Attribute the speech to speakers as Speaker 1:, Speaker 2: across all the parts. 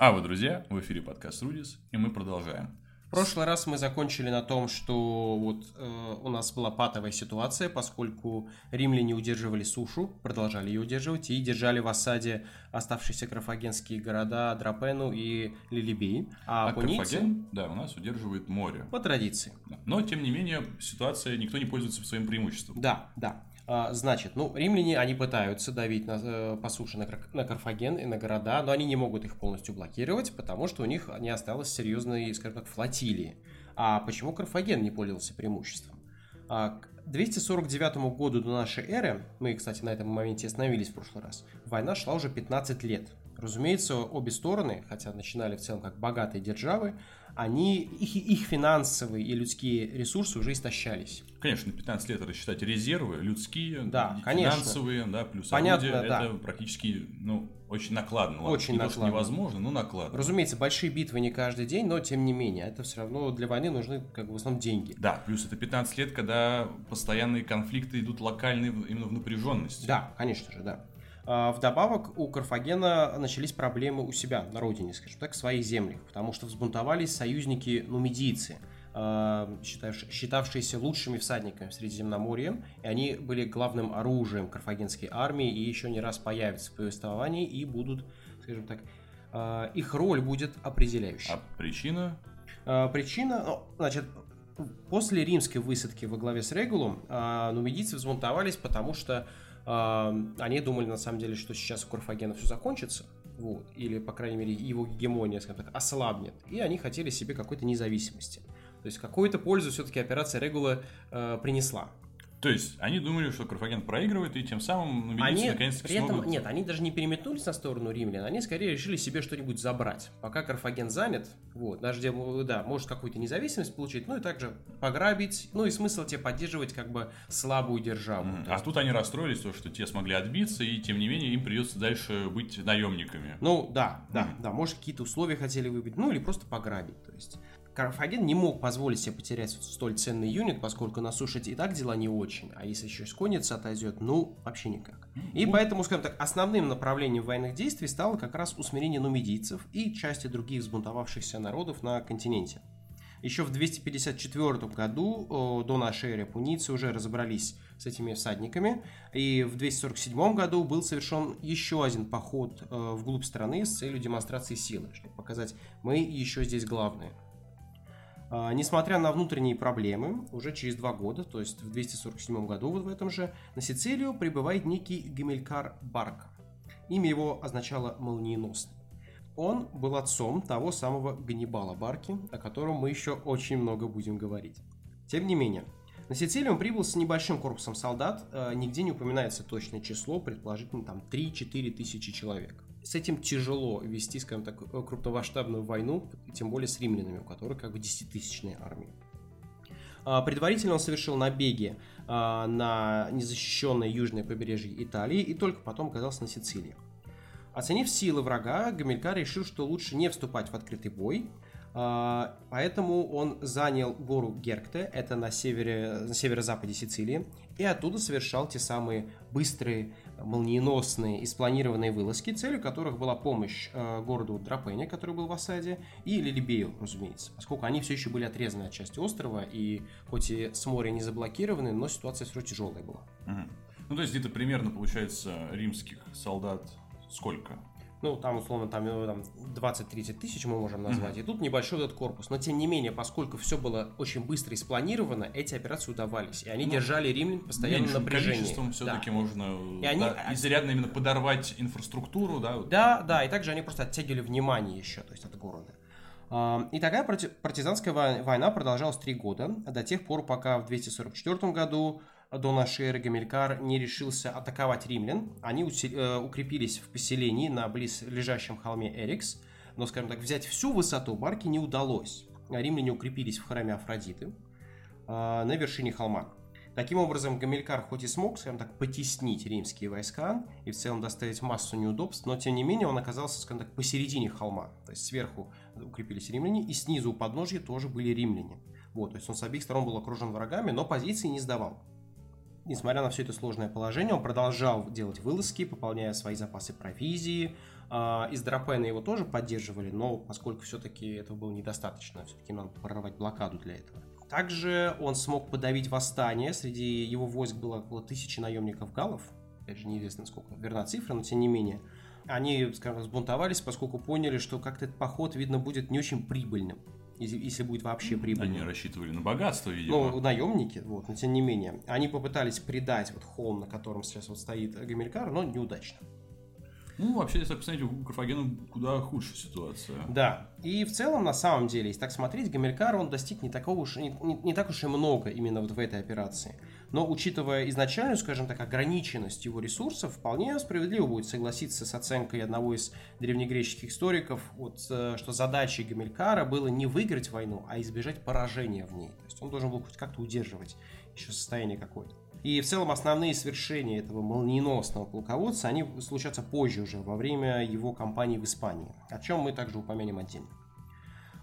Speaker 1: А вы, друзья, в эфире подкаст Рудис, и мы продолжаем.
Speaker 2: В прошлый раз мы закончили на том, что вот э, у нас была патовая ситуация, поскольку римляне удерживали сушу, продолжали ее удерживать, и держали в осаде оставшиеся карфагенские города Драпену и Лилибей.
Speaker 1: А, а пунийцы... Карфаген, да, у нас удерживает море.
Speaker 2: По традиции.
Speaker 1: Но, тем не менее, ситуация, никто не пользуется своим преимуществом.
Speaker 2: Да, да. А, значит, ну, римляне, они пытаются давить на, э, по суше на, на Карфаген и на города, но они не могут их полностью блокировать, потому что у них не осталось серьезной, скажем так, флотилии. А почему Карфаген не пользовался преимуществом? А, к 249 году до нашей эры, мы, кстати, на этом моменте остановились в прошлый раз, война шла уже 15 лет. Разумеется, обе стороны, хотя начинали в целом как богатые державы, они, их, их финансовые и людские ресурсы уже истощались.
Speaker 1: Конечно, 15 лет рассчитать резервы, людские, да, финансовые, конечно. да, плюс
Speaker 2: Понятно,
Speaker 1: орудия,
Speaker 2: да.
Speaker 1: это практически, ну, очень накладно.
Speaker 2: Очень
Speaker 1: не
Speaker 2: накладно.
Speaker 1: То, невозможно, но накладно.
Speaker 2: Разумеется, большие битвы не каждый день, но тем не менее, это все равно для войны нужны, как бы, в основном деньги.
Speaker 1: Да, плюс это 15 лет, когда постоянные конфликты идут локальные именно в напряженности.
Speaker 2: Да, конечно же, да. А, вдобавок у Карфагена начались проблемы у себя на родине, скажем так, в своих землях, потому что взбунтовались союзники нумидийцы, а, считавшиеся лучшими всадниками в Средиземноморье, и они были главным оружием карфагенской армии и еще не раз появятся в повествовании и будут, скажем так, а, их роль будет определяющей.
Speaker 1: А причина?
Speaker 2: Причина, ну, значит, после римской высадки во главе с Регулом нумидийцы взбунтовались, потому что они думали, на самом деле, что сейчас у Карфагена все закончится, вот, или, по крайней мере, его гегемония, скажем так, ослабнет, и они хотели себе какой-то независимости. То есть какую-то пользу все-таки операция Регула э, принесла.
Speaker 1: То есть они думали, что Карфаген проигрывает, и тем самым
Speaker 2: они наконец-то при этом, смогут... Нет, они даже не переметнулись на сторону римлян, они скорее решили себе что-нибудь забрать. Пока Карфаген занят, вот, даже где, да, может какую-то независимость получить, ну и также пограбить, ну и смысл тебе поддерживать как бы слабую державу. Mm.
Speaker 1: А тут они расстроились, то, что те смогли отбиться, и тем не менее им придется дальше быть наемниками.
Speaker 2: Ну да, да, mm. да, может какие-то условия хотели выбить, ну или просто пограбить, то есть... Карфаген не мог позволить себе потерять столь ценный юнит, поскольку на суше и так дела не очень, а если еще с конницы отойдет, ну, вообще никак. И поэтому, скажем так, основным направлением военных действий стало как раз усмирение нумидийцев и части других взбунтовавшихся народов на континенте. Еще в 254 году до нашей эры пунийцы уже разобрались с этими всадниками, и в 247 году был совершен еще один поход э, вглубь страны с целью демонстрации силы, чтобы показать, мы еще здесь главные. А, несмотря на внутренние проблемы, уже через два года, то есть в 247 году, вот в этом же, на Сицилию прибывает некий Гамилькар Барка. Имя его означало «молниеносный». Он был отцом того самого Ганнибала Барки, о котором мы еще очень много будем говорить. Тем не менее, на Сицилию он прибыл с небольшим корпусом солдат, а, нигде не упоминается точное число, предположительно там 3-4 тысячи человек с этим тяжело вести, скажем так, крупномасштабную войну, тем более с римлянами, у которых как бы десятитысячная армия. А, предварительно он совершил набеги а, на незащищенное южное побережье Италии и только потом оказался на Сицилии. Оценив силы врага, Гамилькар решил, что лучше не вступать в открытый бой, поэтому он занял гору Геркте, это на, севере, на северо-западе Сицилии, и оттуда совершал те самые быстрые, молниеносные и спланированные вылазки, целью которых была помощь а, городу Драпене, который был в осаде, и Лилибею, разумеется, поскольку они все еще были отрезаны от части острова, и хоть и с моря не заблокированы, но ситуация все тяжелая была.
Speaker 1: Ну, то есть где-то примерно, получается, римских солдат сколько?
Speaker 2: Ну, там, условно, там, там 20-30 тысяч мы можем назвать, mm-hmm. и тут небольшой этот корпус. Но, тем не менее, поскольку все было очень быстро и спланировано, эти операции удавались, и они ну, держали римлян постоянно в напряжении.
Speaker 1: количеством все-таки да. можно и они, да, изрядно именно подорвать инфраструктуру, да?
Speaker 2: Да, да, и также они просто оттягивали внимание еще, то есть от города. И такая партизанская война продолжалась три года, до тех пор, пока в 244 году до нашей эры Гамилькар не решился атаковать римлян. Они э, укрепились в поселении на близ лежащем холме Эрикс, но, скажем так, взять всю высоту барки не удалось. Римляне укрепились в храме Афродиты э, на вершине холма. Таким образом, Гамилькар хоть и смог, скажем так, потеснить римские войска и в целом доставить массу неудобств, но тем не менее он оказался, скажем так, посередине холма. То есть сверху укрепились римляне, и снизу у подножья тоже были римляне. Вот, то есть он с обеих сторон был окружен врагами, но позиции не сдавал. Несмотря на все это сложное положение, он продолжал делать вылазки, пополняя свои запасы провизии. А, из Драпена его тоже поддерживали, но поскольку все-таки этого было недостаточно, все-таки надо прорывать блокаду для этого. Также он смог подавить восстание. Среди его войск было около тысячи наемников галлов. Опять же, неизвестно, сколько верна цифра, но тем не менее. Они, скажем, сбунтовались, поскольку поняли, что как-то этот поход, видно, будет не очень прибыльным если, если будет вообще прибыльно.
Speaker 1: Они рассчитывали на богатство, видимо.
Speaker 2: Ну, наемники, вот, но тем не менее. Они попытались предать вот холм, на котором сейчас вот стоит Гамилькар, но неудачно.
Speaker 1: Ну, вообще, если так посмотреть, у Карфагена куда худшая ситуация.
Speaker 2: Да. И в целом, на самом деле, если так смотреть, Гамилькар, он достиг не, такого уж, не, не, не так уж и много именно вот в этой операции. Но, учитывая изначальную, скажем так, ограниченность его ресурсов, вполне справедливо будет согласиться с оценкой одного из древнегреческих историков, вот, э, что задачей Гамилькара было не выиграть войну, а избежать поражения в ней. То есть он должен был хоть как-то удерживать еще состояние какое-то. И в целом основные свершения этого молниеносного полководца, они случатся позже уже, во время его кампании в Испании, о чем мы также упомянем отдельно.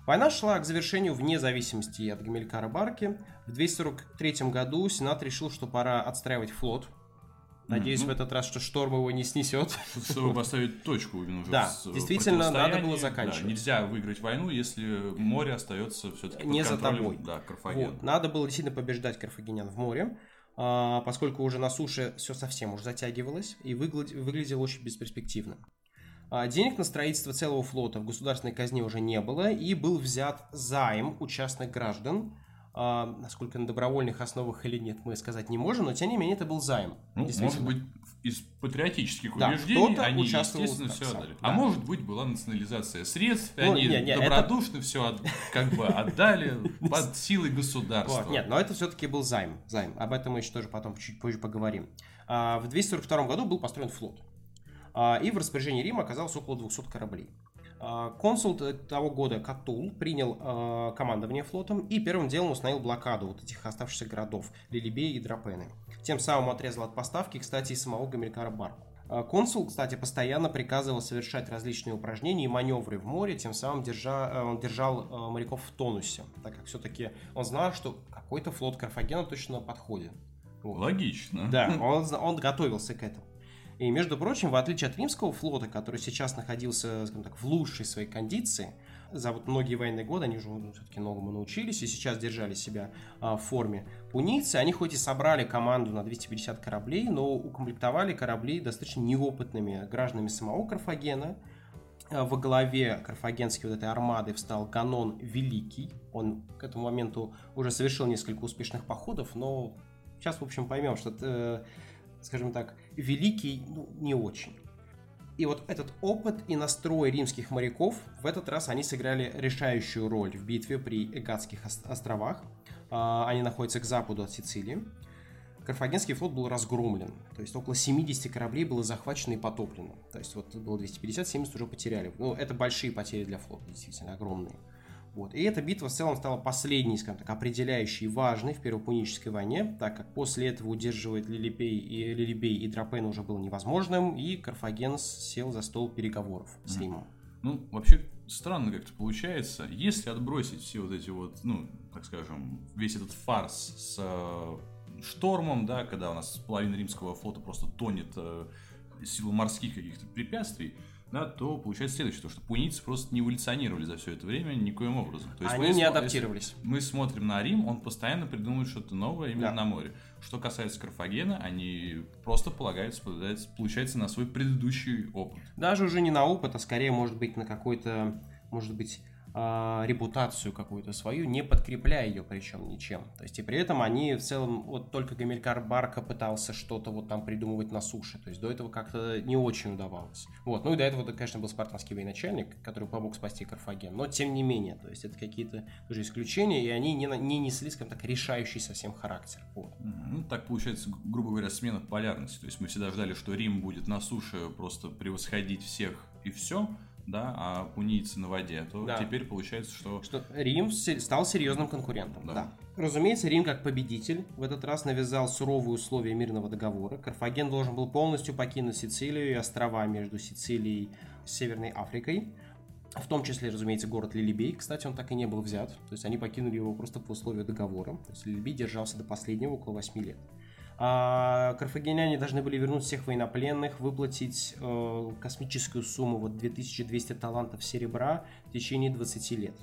Speaker 2: Война шла к завершению вне зависимости от Гамилькара Барки. В 243 году Сенат решил, что пора отстраивать флот. Надеюсь, mm-hmm. в этот раз, что шторм его не снесет.
Speaker 1: Чтобы поставить точку
Speaker 2: уже Да, действительно, надо было заканчивать. Да,
Speaker 1: нельзя выиграть войну, если море остается все-таки
Speaker 2: Не за тобой.
Speaker 1: Да, Карфаген. Вот,
Speaker 2: надо было действительно побеждать карфагенян в море. А, поскольку уже на суше все совсем уже затягивалось и выглядело очень бесперспективно. А, денег на строительство целого флота в государственной казне уже не было, и был взят займ у частных граждан. А, насколько на добровольных основах или нет, мы сказать не можем, но тем не менее это был займ.
Speaker 1: Ну, может быть, из патриотических да, убеждений они, естественно, все отдали. Да. А может быть, была национализация средств, ну, они не, не, добродушно это... все от, как бы отдали под силой государства. Вот,
Speaker 2: нет, но это все-таки был займ, займ. Об этом мы еще тоже потом чуть позже поговорим. А, в 242 году был построен флот. А, и в распоряжении Рима оказалось около 200 кораблей. А, консул того года Катул принял э, командование флотом и первым делом установил блокаду вот этих оставшихся городов Лилибеи и Драпены. Тем самым отрезал от поставки, кстати, и самого Гамилькара Барку. Консул, кстати, постоянно приказывал совершать различные упражнения и маневры в море, тем самым держа, он держал моряков в тонусе, так как все-таки он знал, что какой-то флот Карфагена точно подходит.
Speaker 1: Вот. Логично.
Speaker 2: Да, он, он готовился к этому. И, между прочим, в отличие от римского флота, который сейчас находился, скажем так, в лучшей своей кондиции, за вот многие военные годы они уже ну, все-таки многому научились и сейчас держали себя а, в форме. Пунийцы, они хоть и собрали команду на 250 кораблей, но укомплектовали корабли достаточно неопытными гражданами самого Карфагена. А, во главе карфагенской вот этой армады встал Ганон Великий. Он к этому моменту уже совершил несколько успешных походов, но сейчас, в общем, поймем, что э, скажем так, великий, ну, не очень. И вот этот опыт и настрой римских моряков, в этот раз они сыграли решающую роль в битве при Эгатских островах. А, они находятся к западу от Сицилии. Карфагенский флот был разгромлен, то есть около 70 кораблей было захвачено и потоплено. То есть вот было 250, 70 уже потеряли. Ну, это большие потери для флота, действительно, огромные. Вот. И эта битва в целом стала последней, скажем так, определяющей и важной в Первой Пунической войне, так как после этого удерживать Лилипей и, Лилибей и Драпен уже было невозможным, и Карфаген сел за стол переговоров с Римом.
Speaker 1: Ну, вообще странно как-то получается. Если отбросить все вот эти вот, ну, так скажем, весь этот фарс с э, штормом, да, когда у нас половина римского флота просто тонет э, силу морских каких-то препятствий, да, то получается следующее, то, что пунийцы просто не эволюционировали за все это время никоим образом. То
Speaker 2: есть, Они не адаптировались.
Speaker 1: мы смотрим на Рим, он постоянно придумывает что-то новое именно да. на море. Что касается Карфагена, они просто полагаются, получается, на свой предыдущий опыт.
Speaker 2: Даже уже не на опыт, а скорее, может быть, на какой-то, может быть, э, репутацию какую-то свою, не подкрепляя ее причем ничем. То есть и при этом они в целом, вот только Гамилькар Барка пытался что-то вот там придумывать на суше, то есть до этого как-то не очень удавалось. Вот, ну и до этого, конечно, был спартанский военачальник, который помог спасти Карфаген, но тем не менее, то есть это какие-то тоже исключения, и они не, не несли, скажем так, решающий совсем характер. Вот.
Speaker 1: Ну, так получается, грубо говоря, смена полярности, то есть мы всегда ждали, что Рим будет на суше просто превосходить всех и все, да, а пунийцы на воде, то да. теперь получается, что...
Speaker 2: Что Рим стал серьезным конкурентом, да. да. Разумеется, Рим как победитель в этот раз навязал суровые условия мирного договора. Карфаген должен был полностью покинуть Сицилию и острова между Сицилией и Северной Африкой. В том числе, разумеется, город Лилибей. Кстати, он так и не был взят. То есть они покинули его просто по условию договора. То есть Лилибей держался до последнего, около 8 лет. А карфагеняне должны были вернуть всех военнопленных, выплатить э, космическую сумму, вот 2200 талантов серебра в течение 20 лет.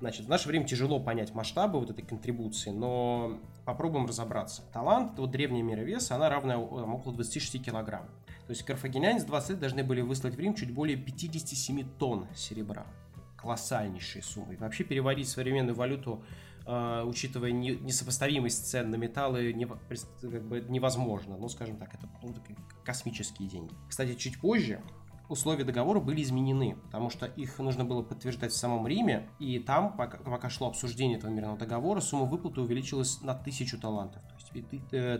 Speaker 2: Значит, в наше время тяжело понять масштабы вот этой контрибуции, но попробуем разобраться. Талант, вот древняя мера веса, она равная там, около 26 килограмм. То есть карфагеняне с 20 лет должны были выслать в Рим чуть более 57 тонн серебра. Колоссальнейшие суммы. И вообще переводить современную валюту, э, учитывая не, несопоставимость цен на металлы, как бы невозможно. Ну, скажем так, это ну, космические деньги. Кстати, чуть позже условия договора были изменены, потому что их нужно было подтверждать в самом Риме, и там, пока, пока шло обсуждение этого мирного договора, сумма выплаты увеличилась на тысячу талантов, то есть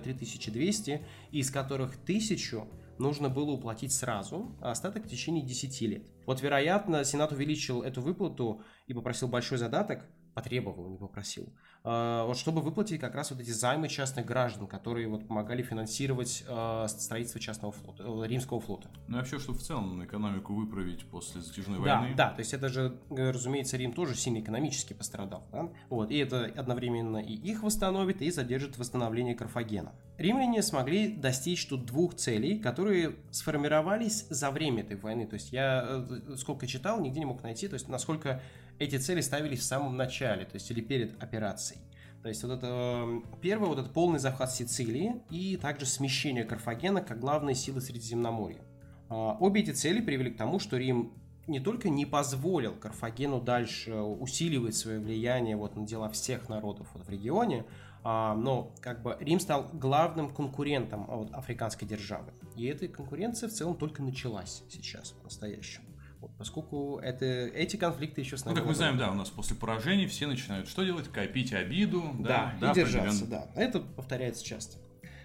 Speaker 2: 3200, из которых тысячу нужно было уплатить сразу, а остаток в течение 10 лет. Вот, вероятно, Сенат увеличил эту выплату и попросил большой задаток, потребовал, не попросил, а, вот чтобы выплатить как раз вот эти займы частных граждан, которые вот помогали финансировать а, строительство частного флота, э, римского флота.
Speaker 1: Ну и вообще, чтобы в целом экономику выправить после затяжной
Speaker 2: да,
Speaker 1: войны.
Speaker 2: Да, то есть это же, э, разумеется, Рим тоже сильно экономически пострадал, да? Вот, и это одновременно и их восстановит, и задержит восстановление Карфагена. Римляне смогли достичь тут двух целей, которые сформировались за время этой войны. То есть я э, сколько читал, нигде не мог найти, то есть насколько эти цели ставились в самом начале, то есть или перед операцией. То есть вот это эм, первое, вот это полный захват Сицилии и также смещение Карфагена как главной силы Средиземноморья. А, обе эти цели привели к тому, что Рим не только не позволил Карфагену дальше усиливать свое влияние вот на дела всех народов вот в регионе, а, но как бы Рим стал главным конкурентом от африканской державы. И эта конкуренция в целом только началась сейчас, по-настоящему. Вот, поскольку это, эти конфликты еще с
Speaker 1: нами... Ну, как мы знаем, да, у нас после поражений все начинают что делать? Копить обиду.
Speaker 2: Да, да и держаться, да. Это повторяется часто.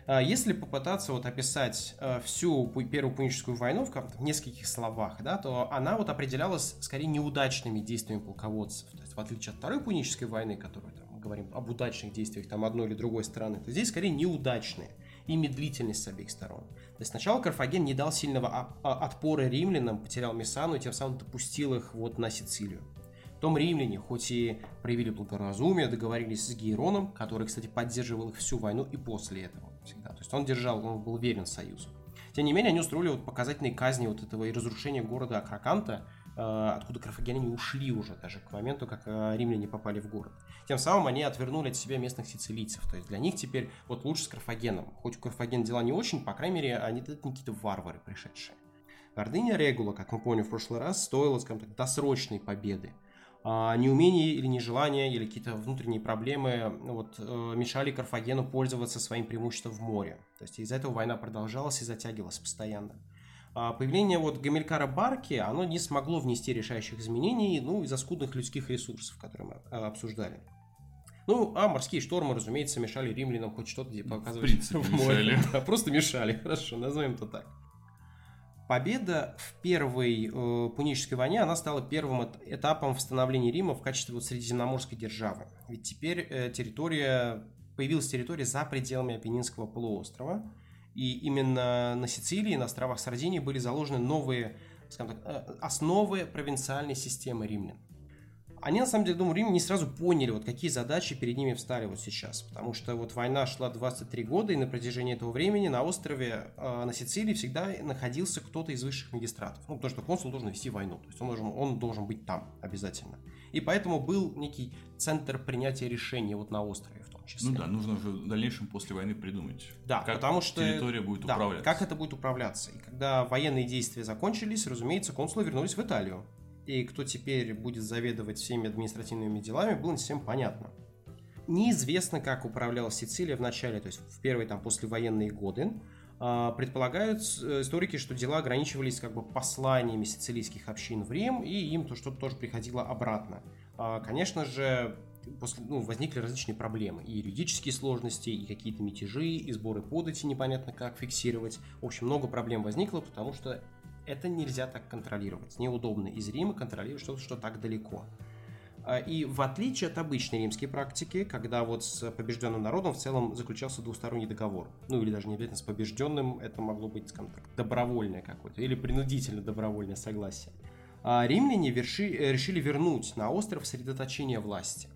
Speaker 2: А, если попытаться вот описать а, всю Первую Пуническую войну в нескольких словах, да, то она вот определялась скорее неудачными действиями полководцев. То есть в отличие от Второй Пунической войны, которую там, мы говорим об удачных действиях там одной или другой стороны, то здесь скорее неудачные и медлительность с обеих сторон. То есть сначала Карфаген не дал сильного отпора римлянам, потерял Мессану и тем самым допустил их вот на Сицилию. Том римляне, хоть и проявили благоразумие, договорились с Гейроном, который, кстати, поддерживал их всю войну и после этого всегда. То есть он держал, он был верен союзу. Тем не менее, они устроили вот показательные казни вот этого и разрушения города Акраканта, откуда карфагеняне ушли уже даже к моменту, как э, римляне попали в город. Тем самым они отвернули от себя местных сицилийцев. То есть для них теперь вот лучше с Карфагеном. Хоть у Карфагена дела не очень, по крайней мере, они это какие-то варвары пришедшие. Гордыня Регула, как мы поняли в прошлый раз, стоила, скажем так, досрочной победы. А неумение или нежелание, или какие-то внутренние проблемы вот, э, мешали Карфагену пользоваться своим преимуществом в море. То есть из-за этого война продолжалась и затягивалась постоянно. А появление вот Гамилькара Барки, оно не смогло внести решающих изменений, ну, из-за скудных людских ресурсов, которые мы обсуждали. Ну, а морские штормы, разумеется, мешали римлянам хоть что-то показывать
Speaker 1: в, принципе, в море. Мешали.
Speaker 2: Да, просто мешали, хорошо, назовем это так. Победа в первой э, Пунической войне, она стала первым этапом восстановления Рима в качестве вот средиземноморской державы. Ведь теперь э, территория, появилась территория за пределами Апеннинского полуострова, и именно на Сицилии, на островах Сардинии были заложены новые, скажем так, э, основы провинциальной системы римлян. Они, на самом деле, думаю, Рим не сразу поняли, вот какие задачи перед ними встали вот сейчас. Потому что вот война шла 23 года, и на протяжении этого времени на острове, э, на Сицилии всегда находился кто-то из высших магистратов. Ну, потому что консул должен вести войну, то есть он должен, он должен быть там обязательно. И поэтому был некий центр принятия решений вот на острове
Speaker 1: числе. Ну да, нужно уже в дальнейшем после войны придумать.
Speaker 2: Да,
Speaker 1: как
Speaker 2: потому что
Speaker 1: территория будет
Speaker 2: да,
Speaker 1: управляться.
Speaker 2: Как это будет управляться. И когда военные действия закончились, разумеется, консулы вернулись в Италию. И кто теперь будет заведовать всеми административными делами, было не всем понятно. Неизвестно, как управлялась Сицилия в начале, то есть в первые там послевоенные годы. А, предполагают э, историки, что дела ограничивались как бы посланиями сицилийских общин в Рим, и им то что-то тоже приходило обратно. А, конечно же, после, ну, возникли различные проблемы. И юридические сложности, и какие-то мятежи, и сборы подати непонятно как фиксировать. В общем, много проблем возникло, потому что это нельзя так контролировать. Неудобно из Рима контролировать что-то, что так далеко. А, и в отличие от обычной римской практики, когда вот с побежденным народом в целом заключался двусторонний договор, ну или даже не обязательно с побежденным, это могло быть, скажем так, добровольное какое-то, или принудительно добровольное согласие, а римляне верши, решили вернуть на остров сосредоточение власти.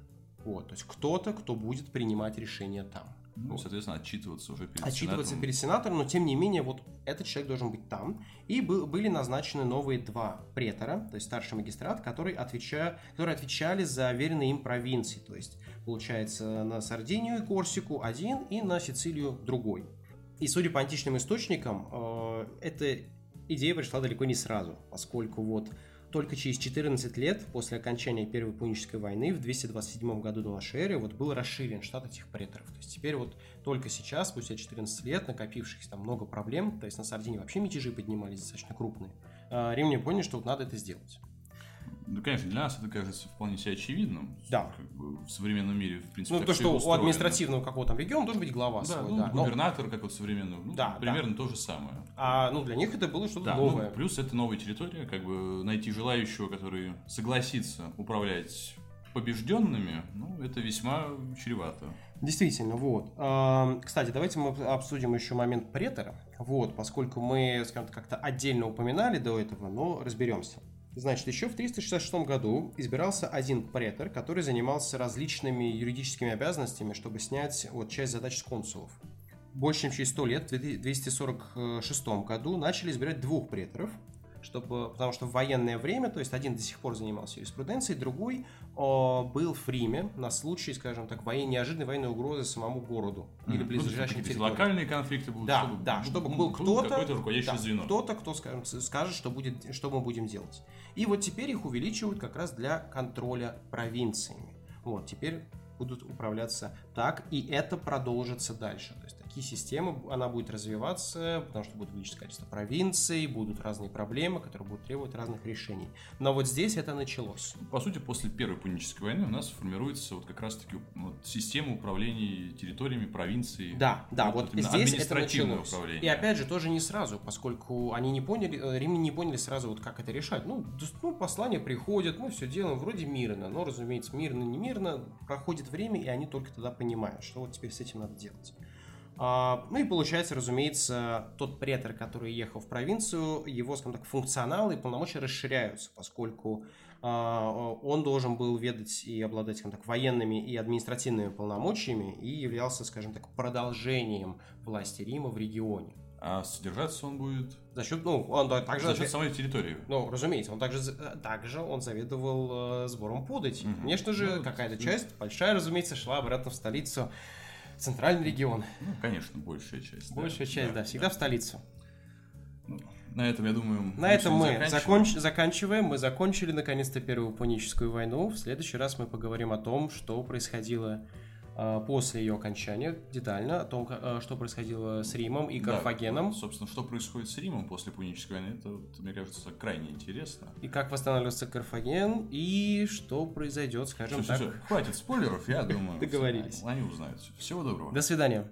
Speaker 2: Вот, то есть кто-то, кто будет принимать решения там.
Speaker 1: Ну, соответственно, отчитываться уже перед
Speaker 2: отчитываться
Speaker 1: Сенатом.
Speaker 2: перед сенатором, но тем не менее вот этот человек должен быть там. И бы- были назначены новые два претора, то есть старший магистрат, которые, отвеча- которые отвечали за веренные им провинции. То есть, получается, на Сардинию и Корсику один и на Сицилию другой. И судя по античным источникам, э, эта идея пришла далеко не сразу, поскольку вот только через 14 лет после окончания Первой Пунической войны в 227 году до нашей эры вот был расширен штат этих преторов. То есть теперь вот только сейчас, спустя 14 лет, накопившихся там много проблем, то есть на Сардинии вообще мятежи поднимались достаточно крупные, а, римляне поняли, что вот надо это сделать.
Speaker 1: Ну, конечно, для нас это кажется вполне себе очевидным.
Speaker 2: Да.
Speaker 1: Как бы в современном мире, в принципе,
Speaker 2: Ну, то, что у административного какого там региона должен быть глава
Speaker 1: Да,
Speaker 2: свой,
Speaker 1: ну,
Speaker 2: да. Но-
Speaker 1: губернатор, как вот современный, ну,
Speaker 2: Да,
Speaker 1: примерно то же самое.
Speaker 2: а ну, для них это было что-то
Speaker 1: Да, ну,
Speaker 2: новое.
Speaker 1: плюс это новая территория, как бы найти желающего, который согласится управлять побежденными, ну, это весьма чревато.
Speaker 2: Действительно, вот. Ам, Кстати, давайте мы обсудим еще момент претора. Вот, поскольку мы, скажем так, как-то отдельно упоминали до этого, но разберемся. Значит, еще в 366 году избирался один претор, который занимался различными юридическими обязанностями, чтобы снять вот часть задач с консулов. Больше чем через 100 лет, в 246 году, начали избирать двух преторов, чтобы, потому что в военное время, то есть один до сих пор занимался юриспруденцией, другой был в Риме на случай, скажем так, воен... неожиданной военной угрозы самому городу или
Speaker 1: Мгм.
Speaker 2: близлежащим
Speaker 1: Ну,
Speaker 2: территориям.
Speaker 1: локальные конфликты будут.
Speaker 2: Да,
Speaker 1: чтобы,
Speaker 2: да, чтобы был кто-то, да,
Speaker 1: звено.
Speaker 2: кто-то, кто скажем, скажет, что, будет, что мы будем делать. И вот теперь их увеличивают как раз для контроля провинциями. Вот, теперь будут управляться так, и это продолжится дальше. То есть системы, она будет развиваться, потому что будет увеличиться количество провинций, будут разные проблемы, которые будут требовать разных решений. Но вот здесь это началось.
Speaker 1: По сути, после Первой Пунической войны у нас формируется вот как раз-таки вот система управления территориями, провинцией.
Speaker 2: Да, да,
Speaker 1: Вот
Speaker 2: вот здесь это
Speaker 1: административное
Speaker 2: началось.
Speaker 1: управление.
Speaker 2: И опять же, тоже не сразу, поскольку они не поняли, э, римляне не поняли сразу, вот как это решать. Ну, ну, послание приходит, мы все делаем вроде мирно, но, разумеется, мирно, не мирно, проходит время, и они только тогда понимают, что вот теперь с этим надо делать. А, ну и получается, разумеется, тот претор, который ехал в провинцию, его, скажем так, функционалы и полномочия расширяются, поскольку а, он должен был ведать и обладать, скажем так, военными и административными полномочиями и являлся, скажем так, продолжением власти Рима в регионе.
Speaker 1: А содержаться он будет
Speaker 2: За счет, ну, он да, также...
Speaker 1: за счет самой территории.
Speaker 2: Ну, разумеется, он также, также он заведовал э, сбором подати.
Speaker 1: Мгм.
Speaker 2: Конечно же,
Speaker 1: Ну,
Speaker 2: какая-то
Speaker 1: ну.
Speaker 2: часть, большая, разумеется, шла обратно в столицу, центральный регион.
Speaker 1: Ну, конечно, большая часть. да.
Speaker 2: Большая часть, да, всегда в столицу.
Speaker 1: Ну, на этом, я думаю,
Speaker 2: На этом мы
Speaker 1: заканчиваем.
Speaker 2: законч- заканчиваем. Мы закончили наконец-то Первую Пуническую войну. В следующий раз мы поговорим о том, что происходило после ее окончания, детально, о том, а, что происходило с Римом и
Speaker 1: Да,
Speaker 2: Карфагеном,
Speaker 1: вот, собственно, что происходит с Римом после Пунической войны, это, вот, мне кажется, крайне интересно.
Speaker 2: и как восстанавливается Карфаген, и что произойдет, скажем
Speaker 1: Всё,
Speaker 2: так.
Speaker 1: всё, всё. Хватит спойлеров, я думаю.
Speaker 2: Договорились.
Speaker 1: Они узнают. Всего доброго.
Speaker 2: До свидания.